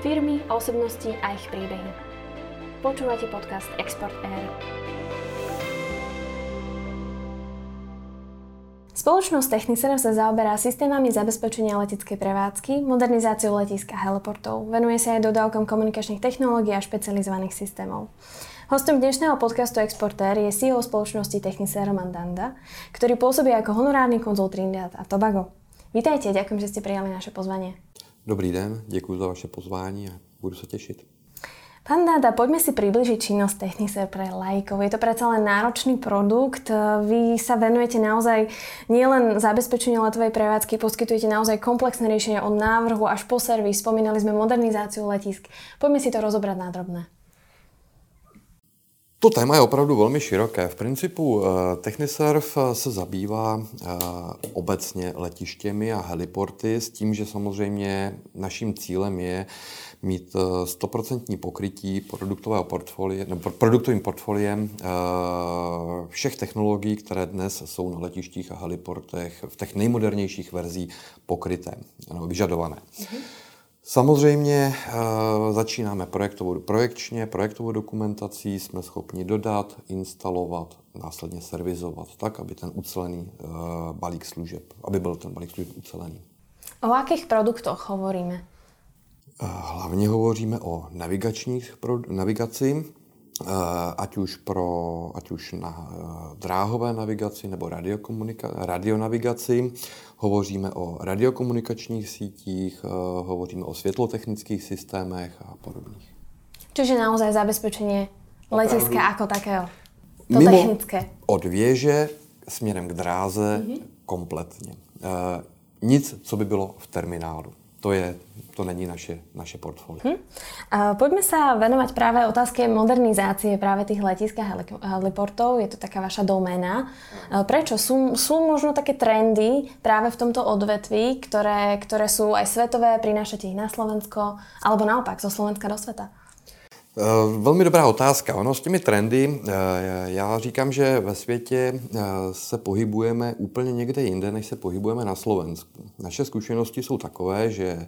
Firmy, osobnosti a ich príbehy. Počúvate podcast Export Air. Spoločnosť Technicer sa zaoberá systémami zabezpečenia leteckej prevádzky, modernizáciou letiska heliportov. Venuje sa aj dodávkom komunikačných technológií a špecializovaných systémov. Hostom dnešného podcastu Exportér je CEO spoločnosti Technicer Roman Danda, ktorý pôsobí ako honorárny konzul Trinidad a Tobago. Vítajte, ďakujem, že ste prijali naše pozvanie. Dobrý den, děkuji za vaše pozvání a budu se těšit. Pán Dáda, poďme si približiť činnosť Technicer pre lajkov. Je to predsa len náročný produkt. Vy sa venujete naozaj nielen zabezpečeniu letovej prevádzky, poskytujete naozaj komplexné riešenia od návrhu až po servis. Spomínali sme modernizáciu letisk. Poďme si to rozobrať na drobné. To téma je opravdu velmi široké. V principu eh, Techniserv se zabývá eh, obecně letištěmi a heliporty s tím, že samozřejmě naším cílem je mít 100% eh, pokrytí produktového portfolia, nebo produktovým portfoliem všech technologií, které dnes jsou na letištích a heliportech v těch nejmodernějších verzí pokryté nebo vyžadované. Mm-hmm. Samozřejmě e, začínáme projektovou, projekčně, projektovou dokumentací, jsme schopni dodat, instalovat, následně servizovat, tak, aby ten ucelený e, balík služeb, aby byl ten balík služeb ucelený. O jakých produktoch hovoríme? E, hlavně hovoříme o navigačních navigaci, ať už, pro, ať už na dráhové navigaci nebo radionavigaci. Hovoříme o radiokomunikačních sítích, hovoříme o světlotechnických systémech a podobných. Čiže naozaj zabezpečení letiska jako takého. To Mimo technické. od věže směrem k dráze mm-hmm. kompletně. Nic, co by bylo v terminálu to, je, to není naše, naše portfolio. Hm. A poďme sa venovať práve otázke modernizácie práve tých letisk a heliportov. Je to taká vaša doména. Sú, sú možno také trendy práve v tomto odvetví, ktoré, ktoré sú aj svetové, prinášate ich na Slovensko, alebo naopak zo Slovenska do sveta? Eh, velmi dobrá otázka. Ono s těmi trendy, eh, já říkám, že ve světě eh, se pohybujeme úplně někde jinde, než se pohybujeme na Slovensku. Naše zkušenosti jsou takové, že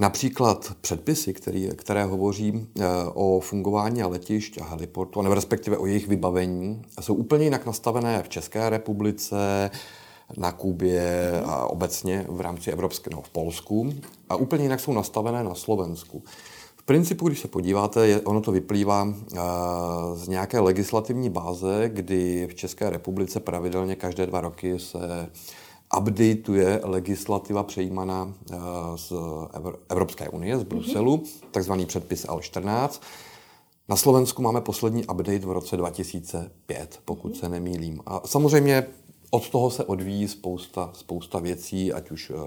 Například předpisy, který, které hovoří o fungování letišť a heliportu, nebo respektive o jejich vybavení, jsou úplně jinak nastavené v České republice, na Kubě a obecně v rámci Evropského, no, v Polsku a úplně jinak jsou nastavené na Slovensku principu, když se podíváte, je, ono to vyplývá uh, z nějaké legislativní báze, kdy v České republice pravidelně každé dva roky se updateuje legislativa přejímaná uh, z Evropské unie, z Bruselu, mm-hmm. takzvaný předpis L14. Na Slovensku máme poslední update v roce 2005, pokud se nemýlím. A samozřejmě od toho se odvíjí spousta, spousta věcí, ať už uh,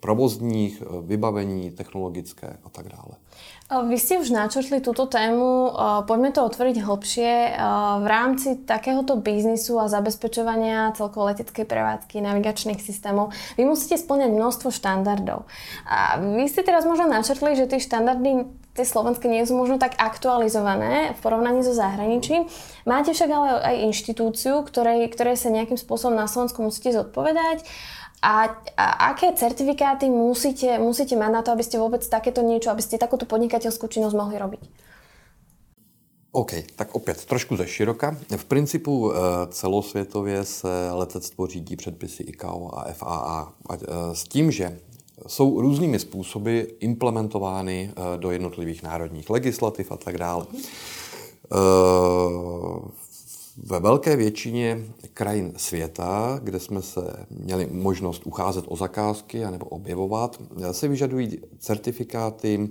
provozních, vybavení, technologické a tak dále. Vy ste už načrtli túto tému, poďme to otvoriť hlbšie. V rámci takéhoto biznisu a zabezpečovania celkovo leteckej prevádzky, navigačných systémov, vy musíte splňať množstvo štandardov. A vy ste teraz možno načrtli, že tie štandardy tie slovenské nie sú možno tak aktualizované v porovnaní so zahraničím. Máte však ale aj inštitúciu, ktorej, ktorej sa nejakým spôsobom na Slovensku musíte zodpovedať. A, a aké certifikáty musíte, musíte mať na to, aby ste vôbec takéto niečo, aby ste takúto podnikateľskú činnosť mohli robiť? OK, tak opět trošku ze široka. V principu eh, celosvětově se letectvo řídí předpisy ICAO a FAA eh, s tím, že jsou různými způsoby implementovány eh, do jednotlivých národních legislativ a tak dále. Ve velké většině krajin světa, kde jsme se měli možnost ucházet o zakázky anebo objevovat, se vyžadují certifikáty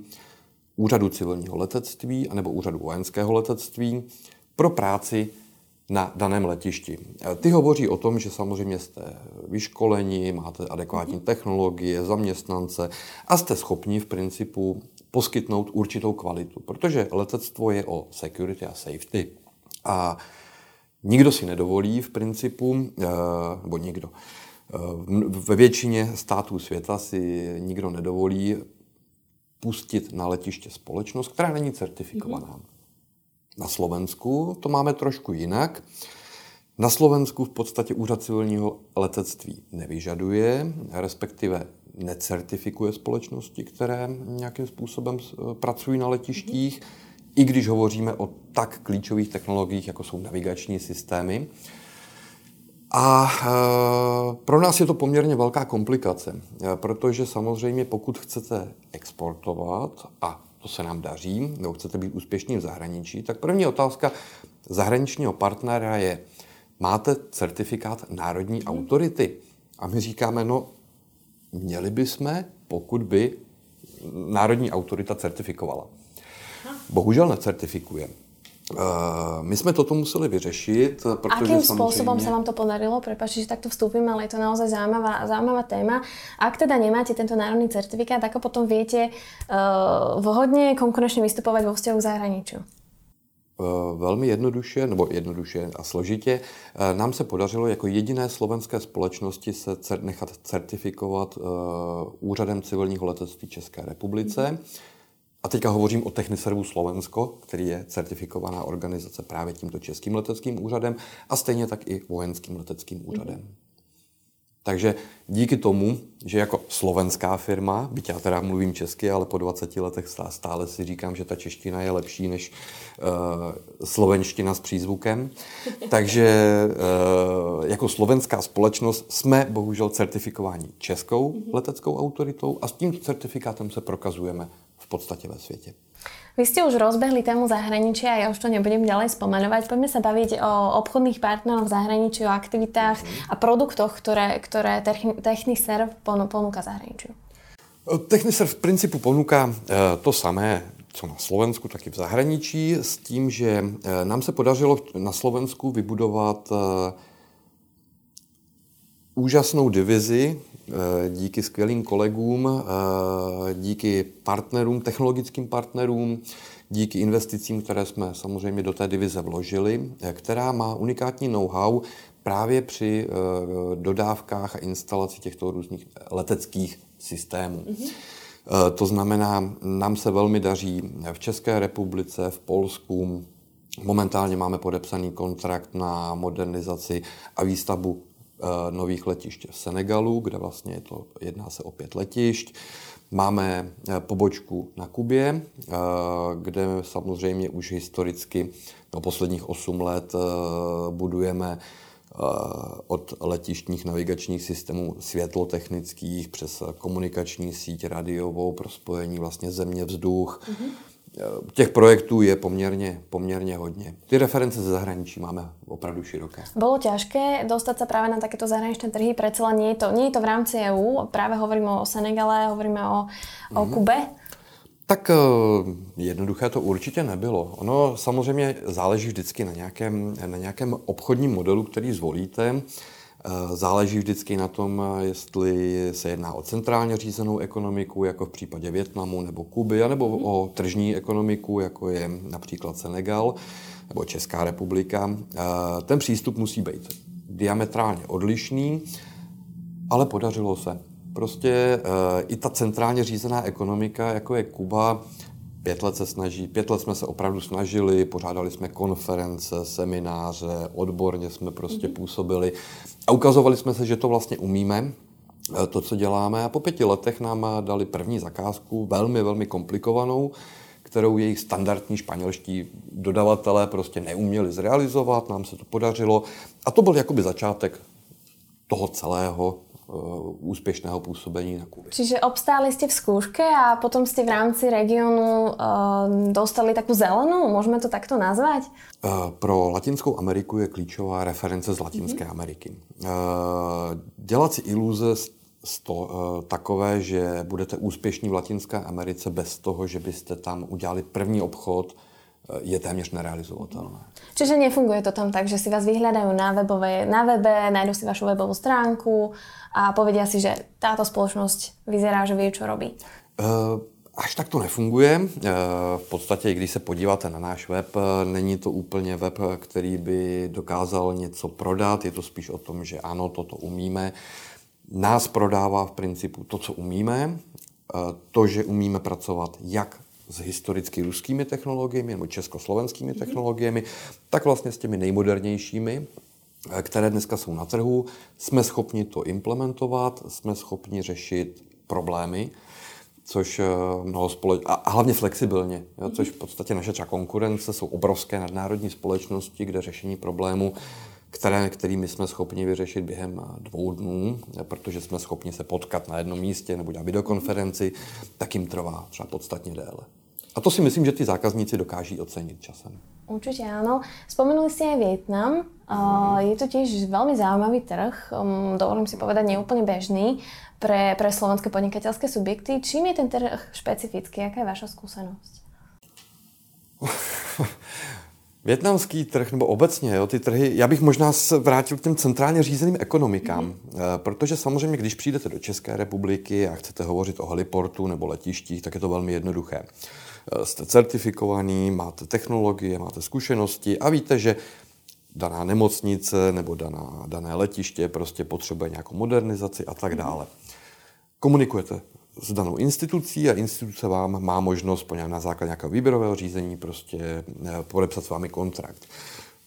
Úřadu civilního letectví anebo Úřadu vojenského letectví pro práci na daném letišti. Ty hovoří o tom, že samozřejmě jste vyškoleni, máte adekvátní technologie, zaměstnance a jste schopni v principu poskytnout určitou kvalitu, protože letectvo je o security a safety. A Nikdo si nedovolí v principu, eh, nebo nikdo, eh, ve většině států světa si nikdo nedovolí pustit na letiště společnost, která není certifikovaná. Mm-hmm. Na Slovensku to máme trošku jinak. Na Slovensku v podstatě úřad civilního letectví nevyžaduje, respektive necertifikuje společnosti, které nějakým způsobem pracují na letištích, i když hovoříme o tak klíčových technologiích, jako jsou navigační systémy. A e, pro nás je to poměrně velká komplikace, e, protože samozřejmě pokud chcete exportovat, a to se nám daří, nebo chcete být úspěšní v zahraničí, tak první otázka zahraničního partnera je, máte certifikát národní mhm. autority? A my říkáme, no, měli bychom, pokud by národní autorita certifikovala. Bohužel necertifikujeme. Uh, my jsme toto museli vyřešit, protože Akým spôsobom sa vám to podarilo? Prepačte, že takto vstúpim, ale je to naozaj zaujímavá, zaujímavá téma. Ak teda nemáte tento národný certifikát, ako potom viete uh, vhodne konkurenčne vystupovať vo vzťahu k? Uh, velmi jednoduše, nebo jednoduše a složitě, nám se podařilo jako jediné slovenské společnosti se cer- nechat certifikovat uh, Úřadem civilního letectví České republice. Mm-hmm a teďka hovořím o Techniservu Slovensko, který je certifikovaná organizace právě tímto českým leteckým úřadem a stejně tak i vojenským leteckým úřadem. Mm. Takže díky tomu, že jako slovenská firma, byť já teda mluvím česky, ale po 20 letech stále si říkám, že ta čeština je lepší než uh, slovenština s přízvukem, takže uh, jako slovenská společnost jsme bohužel certifikováni českou mhm. leteckou autoritou a s tímto certifikátem se prokazujeme podstatě ve světě. Vy ste už rozbehli tému zahraničia, ja už to nebudem ďalej spomenovať. Poďme sa baviť o obchodných partneroch v zahraničí, o aktivitách a produktoch, ktoré, ktoré Techniserv ponúka zahraničiu. Techniserv v principu ponúka e, to samé, co na Slovensku, tak i v zahraničí, s tím, že e, nám se podařilo na Slovensku vybudovat e, úžasnou divizi Eh, díky skvělým kolegům, eh, díky partnerům, technologickým partnerům, díky investicím, které jsme samozřejmě do té divize vložili, eh, která má unikátní know-how právě při dodávkách a instalaci těchto různých leteckých systémů. Mm-hmm. To znamená, nám se velmi daří v České republice, v Polsku. Momentálně máme podepsaný kontrakt na modernizaci a výstavbu Eh, nových letišť v Senegalu, kde vlastně je to, jedná se o pět letišť. Máme eh, pobočku na Kubě, eh, kde samozřejmě už historicky no posledních 8 let budujeme od letištních navigačních systémů světlotechnických přes komunikační síť radiovou pro spojení vlastně země vzduch. Mm-hmm těch projektů je poměrně, poměrně hodně. Ty reference ze zahraničí máme opravdu široké. Bylo těžké dostat se právě na takéto zahraničné trhy, přece nie je to, nie je to v rámci EU, právě hovoríme o Senegale, hovoríme o, o mm. Kube. Tak eh, jednoduché to určitě nebylo. Ono samozřejmě záleží vždycky na nějakém, na nějakém obchodním modelu, který zvolíte. Eh, záleží vždycky na tom, jestli se jedná o centrálně řízenou ekonomiku, jako v případě Větnamu nebo Kuby, nebo mhm. o tržní ekonomiku, jako je například Senegal nebo Česká republika. Eh, ten přístup musí být diametrálně odlišný, ale podařilo se. Prostě eh, i ta centrálně řízená ekonomika, jako je Kuba, Pět let se snaží, pět let jsme se opravdu snažili, pořádali jsme konference, semináře, odborně jsme prostě mm-hmm. působili a ukazovali jsme se, že to vlastně umíme, eh, to, co děláme. A po pěti letech nám dali první zakázku, velmi, velmi komplikovanou, kterou jejich standardní španělští dodavatelé prostě neuměli zrealizovat, nám se to podařilo. A to byl jakoby začátek toho celého úspěšného působení na Kubě. Čiže obstáli jste v zkouške a potom jste v rámci regionu uh, dostali takovou zelenou, můžeme to takto nazvat? Uh, pro Latinskou Ameriku je klíčová reference z Latinské mm-hmm. Ameriky. Dělat si iluze z to, uh, takové, že budete úspěšní v Latinské Americe bez toho, že byste tam udělali první obchod, je téměř nerealizovatelné. Čiže nefunguje to tam tak, že si vás vyhľadajú na, webové, na webe, nájdu si vašu webovú stránku a povedia si, že táto spoločnosť vyzerá, že vie, čo robí? Uh, až tak to nefunguje. Uh, v podstatě, když se podíváte na náš web, není to úplně web, který by dokázal něco prodat. Je to spíš o tom, že ano, toto umíme. Nás prodává v principu to, co umíme. To, že umíme pracovat jak s historicky ruskými technologiemi nebo československými mm-hmm. technologiemi, tak vlastně s těmi nejmodernějšími, eh, které dneska jsou na trhu, jsme schopni to implementovat, jsme schopni řešit problémy, což eh, mnoho společ... a hlavně flexibilně, jo, což v podstatě naše třeba konkurence jsou obrovské nadnárodní společnosti, kde řešení problému které, kterými jsme schopni vyřešit během dvou dnů, protože jsme schopni se potkat na jednom místě nebo dělat videokonferenci, tak jim trvá třeba podstatně déle. A to si myslím, že ty zákazníci dokáží ocenit časem. Určite áno. Spomenuli ste aj Vietnam. Je to tiež veľmi zaujímavý trh, um, dovolím si povedať neúplne bežný pre, pre slovenské podnikateľské subjekty. Čím je ten trh špecifický? Aká je vaša skúsenosť? Větnamský trh, nebo obecně jo, ty trhy, já bych možná se vrátil k těm centrálně řízeným ekonomikám, mm-hmm. protože samozřejmě, když přijdete do České republiky a chcete hovořit o heliportu nebo letištích, tak je to velmi jednoduché. Eh, jste certifikovaný, máte technologie, máte zkušenosti a víte, že daná nemocnice nebo daná, dané letiště prostě potřebuje nějakou modernizaci a tak mhm. dále. Komunikujete s danou institucí a instituce vám má možnost po na základě nějakého výběrového řízení prostě eh, podepsat s vámi kontrakt.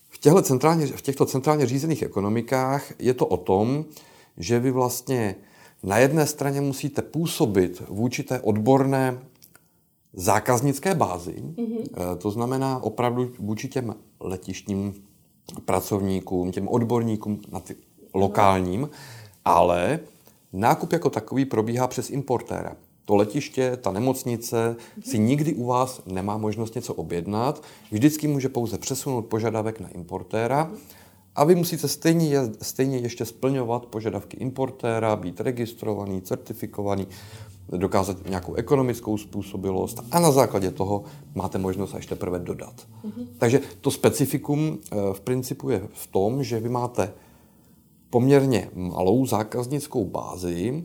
V těchto, centrálně, v těchto centrálně řízených ekonomikách je to o tom, že vy vlastně na jedné straně musíte působit vůči té odborné zákaznické bázi, mm-hmm. to znamená opravdu vůči těm letištním pracovníkům, těm odborníkům na ty lokálním, ale nákup jako takový probíhá přes importéra. To letiště, ta nemocnice si nikdy u vás nemá možnost něco objednat, vždycky může pouze přesunout požadavek na importéra a vy musíte stejně, stejně ještě splňovat požadavky importéra, být registrovaný, certifikovaný, dokázat nějakou ekonomickou způsobilost a na základě toho máte možnost až teprve dodat. Mm-hmm. Takže to specifikum eh, v principu je v tom, že vy máte poměrně malou zákaznickou bázi,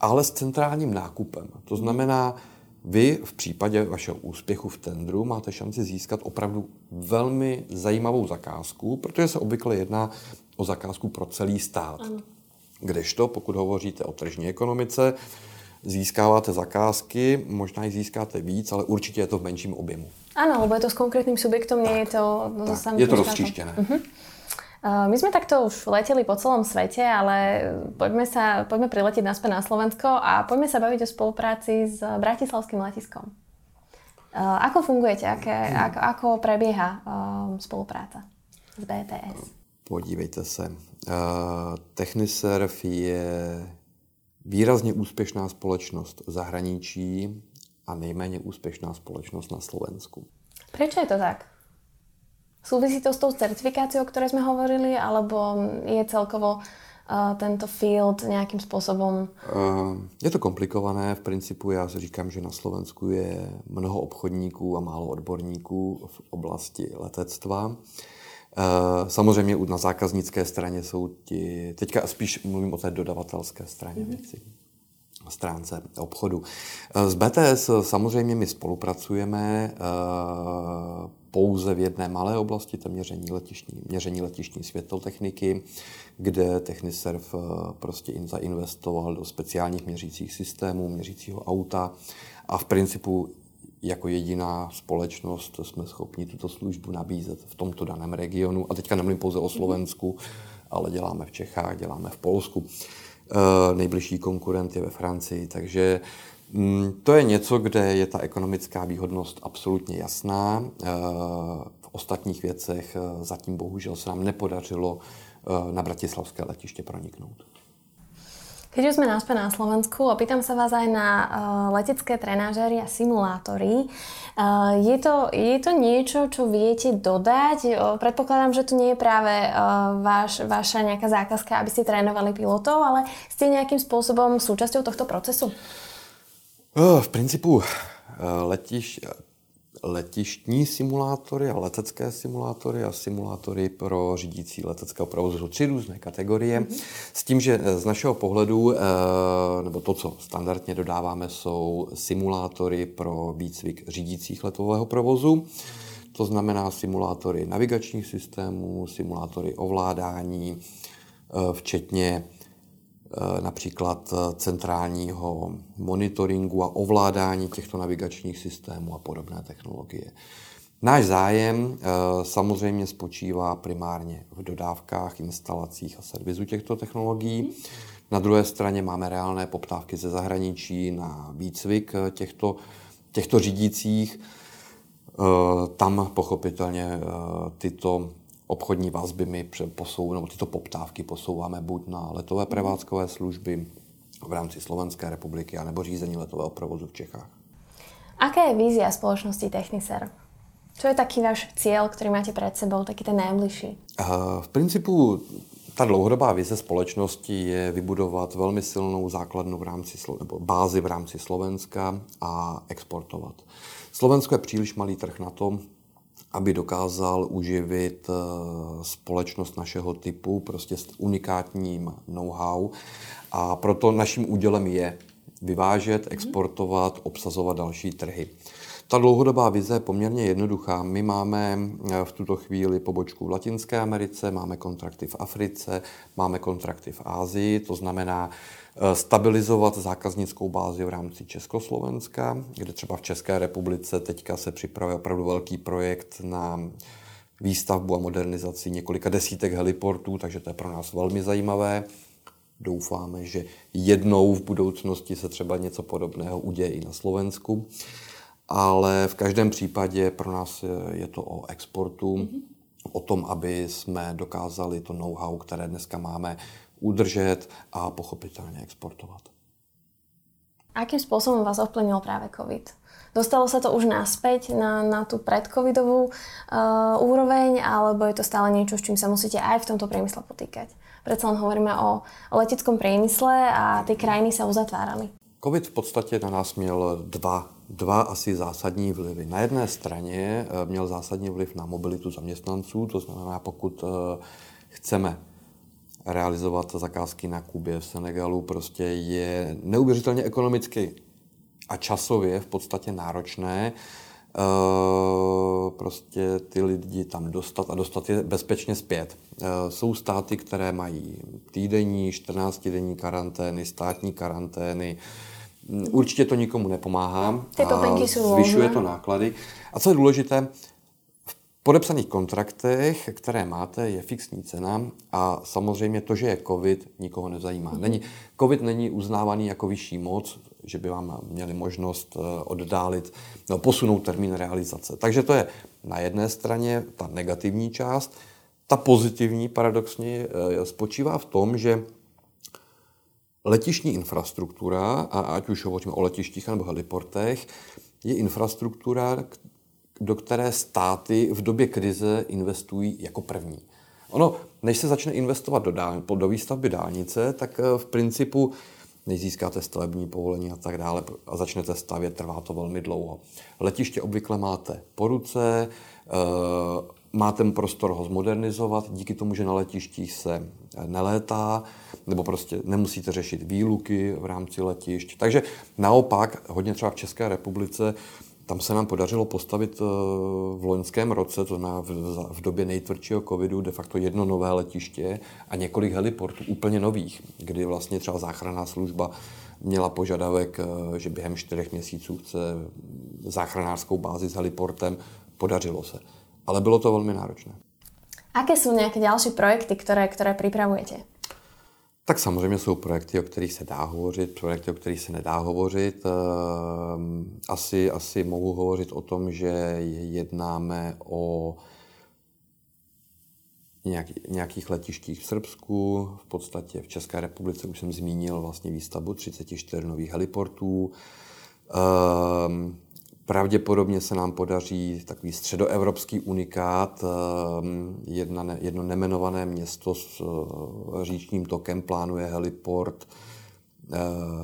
ale s centrálním nákupem. To znamená, vy v případě vašeho úspěchu v tendru máte šanci získat opravdu velmi zajímavou zakázku, protože se obvykle jedná o zakázku pro celý stát. Ano. Kdežto, pokud hovoříte o tržní ekonomice, získáváte zakázky, možná i získáte víc, ale určitě je to v menším objemu. Ano, lebo je to s konkrétnym subjektom, nie je to... Tak, je to rozčíštěné. Uh-huh. My sme takto už leteli po celom svete, ale poďme, sa, poďme priletiť naspäť na Slovensko a poďme sa baviť o spolupráci s Bratislavským letiskom. Ako fungujete? Aké, ako, ako prebieha spolupráca s BTS? Podívejte se. Techniserv je výrazně úspěšná společnost v zahraničí a nejméně úspěšná společnost na Slovensku. Proč je to tak? Súvisí to s tou certifikáciou, o ktorej sme hovorili, alebo je celkovo uh, tento field nějakým způsobem? Uh, je to komplikované. V principu já si říkám, že na Slovensku je mnoho obchodníků a málo odborníků v oblasti letectva. Uh, samozřejmě na zákaznické straně jsou ti, teďka spíš mluvím o té dodavatelské straně mm-hmm. věci stránce obchodu. S BTS samozřejmě my spolupracujeme pouze v jedné malé oblasti, to měření letišní, měření letišní světlotechniky, kde Techniserv eh, prostě zainvestoval do speciálních měřících systémů, měřícího auta a v principu jako jediná společnost jsme schopni tuto službu nabízet v tomto daném regionu. A teďka nemluvím pouze o Slovensku, ale děláme v Čechách, děláme v Polsku. E, nejbližší konkurent je ve Francii, takže Mm, to je něco, kde je ta ekonomická výhodnost absolutně jasná. Eh, v ostatních věcech eh, zatím bohužel se nám nepodařilo eh, na bratislavské letiště proniknout. Keď už sme naspäť na Slovensku, opýtam sa vás aj na uh, letecké trenážery a simulátory. Uh, je, to, je to niečo, čo viete dodať? Uh, predpokladám, že to nie je práve uh, váš, vaša nejaká zákazka, aby ste trénovali pilotov, ale ste nejakým spôsobom súčasťou tohto procesu? Oh, v principu letiš, letištní simulátory a letecké simulátory a simulátory pro řídící leteckého provozu jsou tři různé kategorie. Mm-hmm. S tím, že eh, z našeho pohledu, eh, nebo to, co standardně dodáváme, jsou simulátory pro výcvik řídících letového provozu. To znamená simulátory navigačních systémů, simulátory ovládání, včetně Eh, například eh, centrálního monitoringu a ovládání těchto navigačních systémů a podobné technologie. Náš zájem eh, samozřejmě spočívá primárně v dodávkách, instalacích a servisu těchto technologií. Na druhé straně máme reálné poptávky ze zahraničí na výcvik těchto, těchto řídících. Tam pochopitelně tyto obchodní vazby my posou, nebo tyto poptávky posouváme buď na letové prevádzkové služby v rámci Slovenské republiky, anebo řízení letového provozu v Čechách. Aká je vízia spoločnosti Techniser? Čo je taký váš cíl, který máte před sebou, taký ten nejbližší? V principu ta dlouhodobá vize společnosti je vybudovat velmi silnou základnu v rámci, nebo bázi v rámci Slovenska a exportovat. Slovensko je příliš malý trh na to, aby dokázal uživit eh, společnost našeho typu, prostě s unikátním know-how. A proto naším údělem je vyvážet, mhm. exportovat, obsazovat další trhy. Ta dlouhodobá vize je poměrně jednoduchá. My máme eh, v tuto chvíli pobočku v Latinské Americe, máme kontrakty v Africe, máme kontrakty v Ázii, to znamená stabilizovat zákaznickou bázi v rámci Československa, kde třeba v České republice teďka se připravuje opravdu velký projekt na výstavbu a modernizaci několika desítek heliportů, takže to je pro nás velmi zajímavé. Doufáme, že jednou v budoucnosti se třeba něco podobného uděje i na Slovensku ale v každém případě pro nás je to o exportu, mm-hmm. o tom, aby jsme dokázali to know-how, které dneska máme, udržet a pochopitelně exportovat. Akým způsobem vás ovplyvnil právě COVID? Dostalo se to už naspäť na, na tu predcovidovú uh, úroveň, alebo je to stále niečo, s čím sa musíte aj v tomto priemysle potýkať? Predsa len hovoríme o, o leteckom priemysle a ty krajiny sa uzatvárali. COVID v podstatě na nás měl dva dva asi zásadní vlivy. Na jedné straně eh, měl zásadní vliv na mobilitu zaměstnanců, to znamená, pokud eh, chceme realizovat zakázky na Kubě, v Senegalu, prostě je neuvěřitelně ekonomicky a časově v podstatě náročné eh, prostě ty lidi tam dostat a dostat je bezpečně zpět. Jsou státy, které mají týdenní, 14-denní karantény, státní karantény, Určitě to nikomu nepomáhá. Ty jsou Zvyšuje to náklady. A co je důležité, podepsaných kontraktech, které máte, je fixní cena a samozřejmě to, že je COVID, nikoho nezajímá. Mhm. Není, COVID není uznávaný jako vyšší moc, že by vám měli možnost eh, oddálit, no, posunout termín realizace. Takže to je na jedné straně ta negativní část. Ta pozitivní paradoxně eh, spočívá v tom, že letišní infrastruktura, a ať už hovoříme o letištích nebo heliportech, je infrastruktura, do které státy v době krize investují jako první. Ono, než se začne investovat do, dál, do výstavby dálnice, tak eh, v principu než získáte stavební povolení a tak dále a začnete stavět, trvá to velmi dlouho. Letiště obvykle máte po ruce, eh, máte prostor ho zmodernizovat, díky tomu, že na letištích se nelétá, nebo prostě nemusíte řešit výluky v rámci letišť. Takže naopak, hodně třeba v České republice, tam se nám podařilo postavit eh, v loňském roce, to znamená v době nejtvrdšího covidu, de facto jedno nové letiště a několik heliportů úplně nových, kdy vlastně třeba záchranná služba měla požadavek, eh, že během čtyřech měsíců chce záchranářskou bázi s heliportem. Podařilo se. Ale bylo to velmi náročné. Aké jsou nějaké další projekty, které, které připravujete? Tak samozřejmě jsou projekty, o kterých se dá hovořit, projekty, o kterých se nedá hovořit. Ehm, asi, asi mohu hovořit o tom, že jednáme o nějakých letištích v Srbsku, v podstatě v České republice už jsem zmínil vlastně výstavbu 34 nových heliportů. Ehm, Pravděpodobně se nám podaří takový středoevropský unikát, ehm, jedna, jedno nemenované město s eh, říčním tokem plánuje heliport, eh,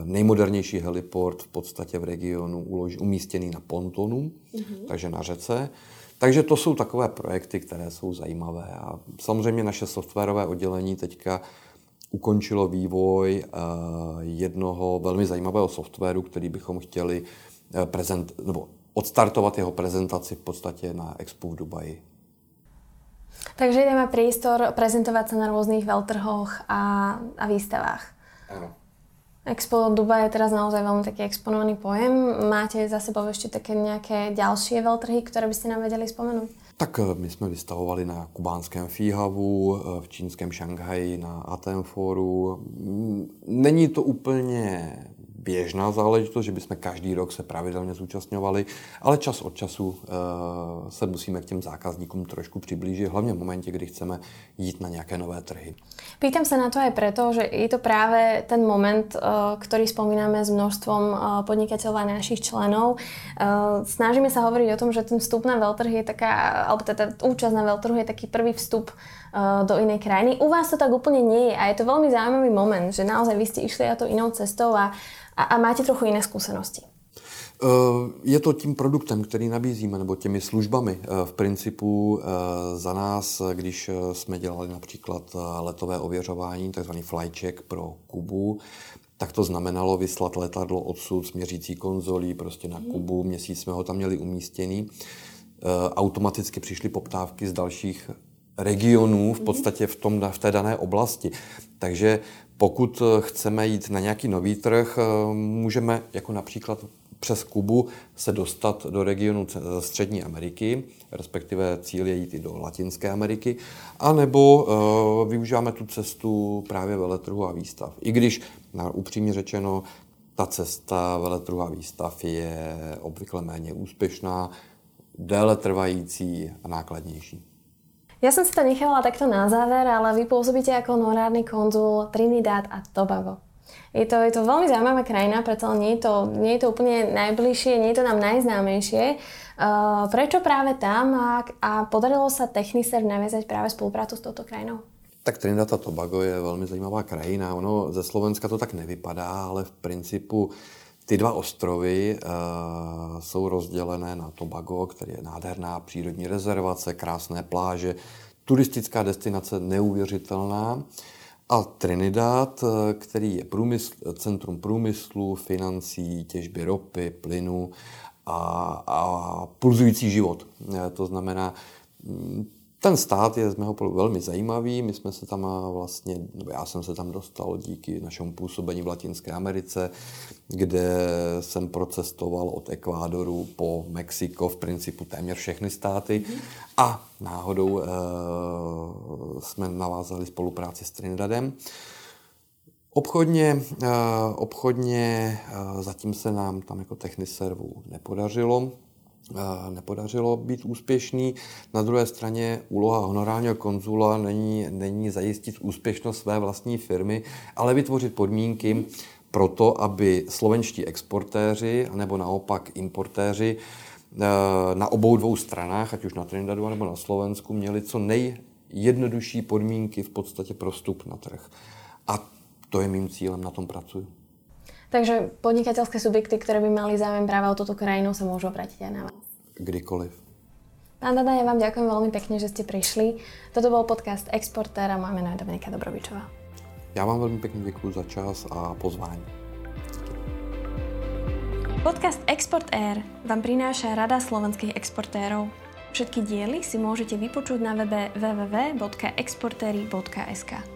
nejmodernější heliport v podstatě v regionu umístěný na pontonu, mm-hmm. takže na řece. Takže to jsou takové projekty, které jsou zajímavé. A samozřejmě naše softwarové oddělení teďka ukončilo vývoj eh, jednoho velmi zajímavého softwaru, který bychom chtěli prezent, nebo odstartovat jeho prezentaci v podstatě na Expo v Dubaji. Takže jdeme priestor prezentovat se na různých veltrhoch a, a výstavách. Ano. Expo Dubai je teraz naozaj veľmi taký exponovaný pojem. Máte za sebou ešte také nejaké ďalšie veľtrhy, ktoré by ste nám vedeli spomenúť? Tak eh, my jsme vystavovali na kubánském Fíhavu, eh, v čínském Šanghaji, na Atenforu. Není to úplně běžná záležitost, že bychom každý rok se pravidelně zúčastňovali, ale čas od času uh, se musíme k těm zákazníkům trošku přiblížit, hlavně v momentě, kdy chceme jít na nějaké nové trhy. Pýtam sa na to aj preto, že je to práve ten moment, uh, ktorý spomíname s množstvom uh, podnikateľov a našich členov. Snažíme sa hovoriť o tom, že ten vstup na veľtrh je taká, alebo teda účasť na veľtrhu je taký prvý vstup do inej krajiny. U vás to tak úplne nie je a je to veľmi zaujímavý moment, že naozaj vy ste išli na to inou cestou a a, a máte trochu jiné zkušenosti. Eh, je to tím produktem, který nabízíme, nebo těmi službami. Eh, v principu eh, za nás, když jsme dělali například letové ověřování, takzvaný flycheck pro Kubu, tak to znamenalo vyslat letadlo odsud s měřící konzolí prostě na Kubu. Měsíc jsme ho tam měli umístěný. Automaticky přišly poptávky z dalších regionů v podstatě v, tom, v té dané oblasti. Takže pokud eh, chceme jít na nějaký nový trh, eh, můžeme jako například přes Kubu se dostat do regionu Střední Ameriky, respektive cíl je jít i do Latinské Ameriky, anebo uh, využíváme tu cestu právě veletrhu a výstav. I když, na, upřímně řečeno, ta cesta veletrhu a výstav je obvykle méně úspěšná, déle trvající a nákladnější. Ja som si to nechala takto na záver, ale vy pôsobíte ako honorárny konzul Trinidad a Tobago. Je to, je to veľmi zaujímavá krajina, preto nie je to, nie je to úplne najbližšie, nie je to nám najznámejšie. Uh, prečo práve tam a, a podarilo sa Techniser naviazať práve spoluprácu s touto krajinou? Tak Trinidad a Tobago je velmi zajímavá krajina. Ono ze Slovenska to tak nevypadá, ale v principu ty dva ostrovy uh, jsou rozdělené na Tobago, který je nádherná přírodní rezervace, krásné pláže, turistická destinace neuvěřitelná. A Trinidad, eh, který je průmysl, centrum průmyslu, financí, těžby ropy, plynu a, a pulzující život. Eh, to znamená, mm, ten stát je z mého pohledu velmi zajímavý. My jsme se tam vlastně, nebo já jsem se tam dostal díky našemu působení v Latinské Americe, kde jsem procestoval od Ekvádoru po Mexiko, v principu téměř všechny státy. Mm-hmm. A náhodou e, jsme navázali spolupráci s Trinidadem. Obchodně, e, obchodně e, zatím se nám tam jako techniservu nepodařilo nepodařilo být úspěšný. Na druhé straně úloha honorálního konzula není, není zajistit úspěšnost své vlastní firmy, ale vytvořit podmínky pro to, aby slovenští exportéři nebo naopak importéři eh, na obou dvou stranách, ať už na Trinidadu nebo na Slovensku, měli co nejjednodušší podmínky v podstatě pro vstup na trh. A to je mým cílem, na tom pracuji. Takže podnikateľské subjekty, ktoré by mali záujem práve o túto krajinu, sa môžu obrátiť aj na vás. Kdykoliv. Pán Dada, ja vám ďakujem veľmi pekne, že ste prišli. Toto bol podcast Exportér a moje meno je Dominika Dobrovičová. Já vám velmi pěkně děkuji za čas a pozvání. Podcast Export Air vám prináša Rada slovenských exportérov. Všetky diely si môžete vypočuť na webe www.exportery.sk.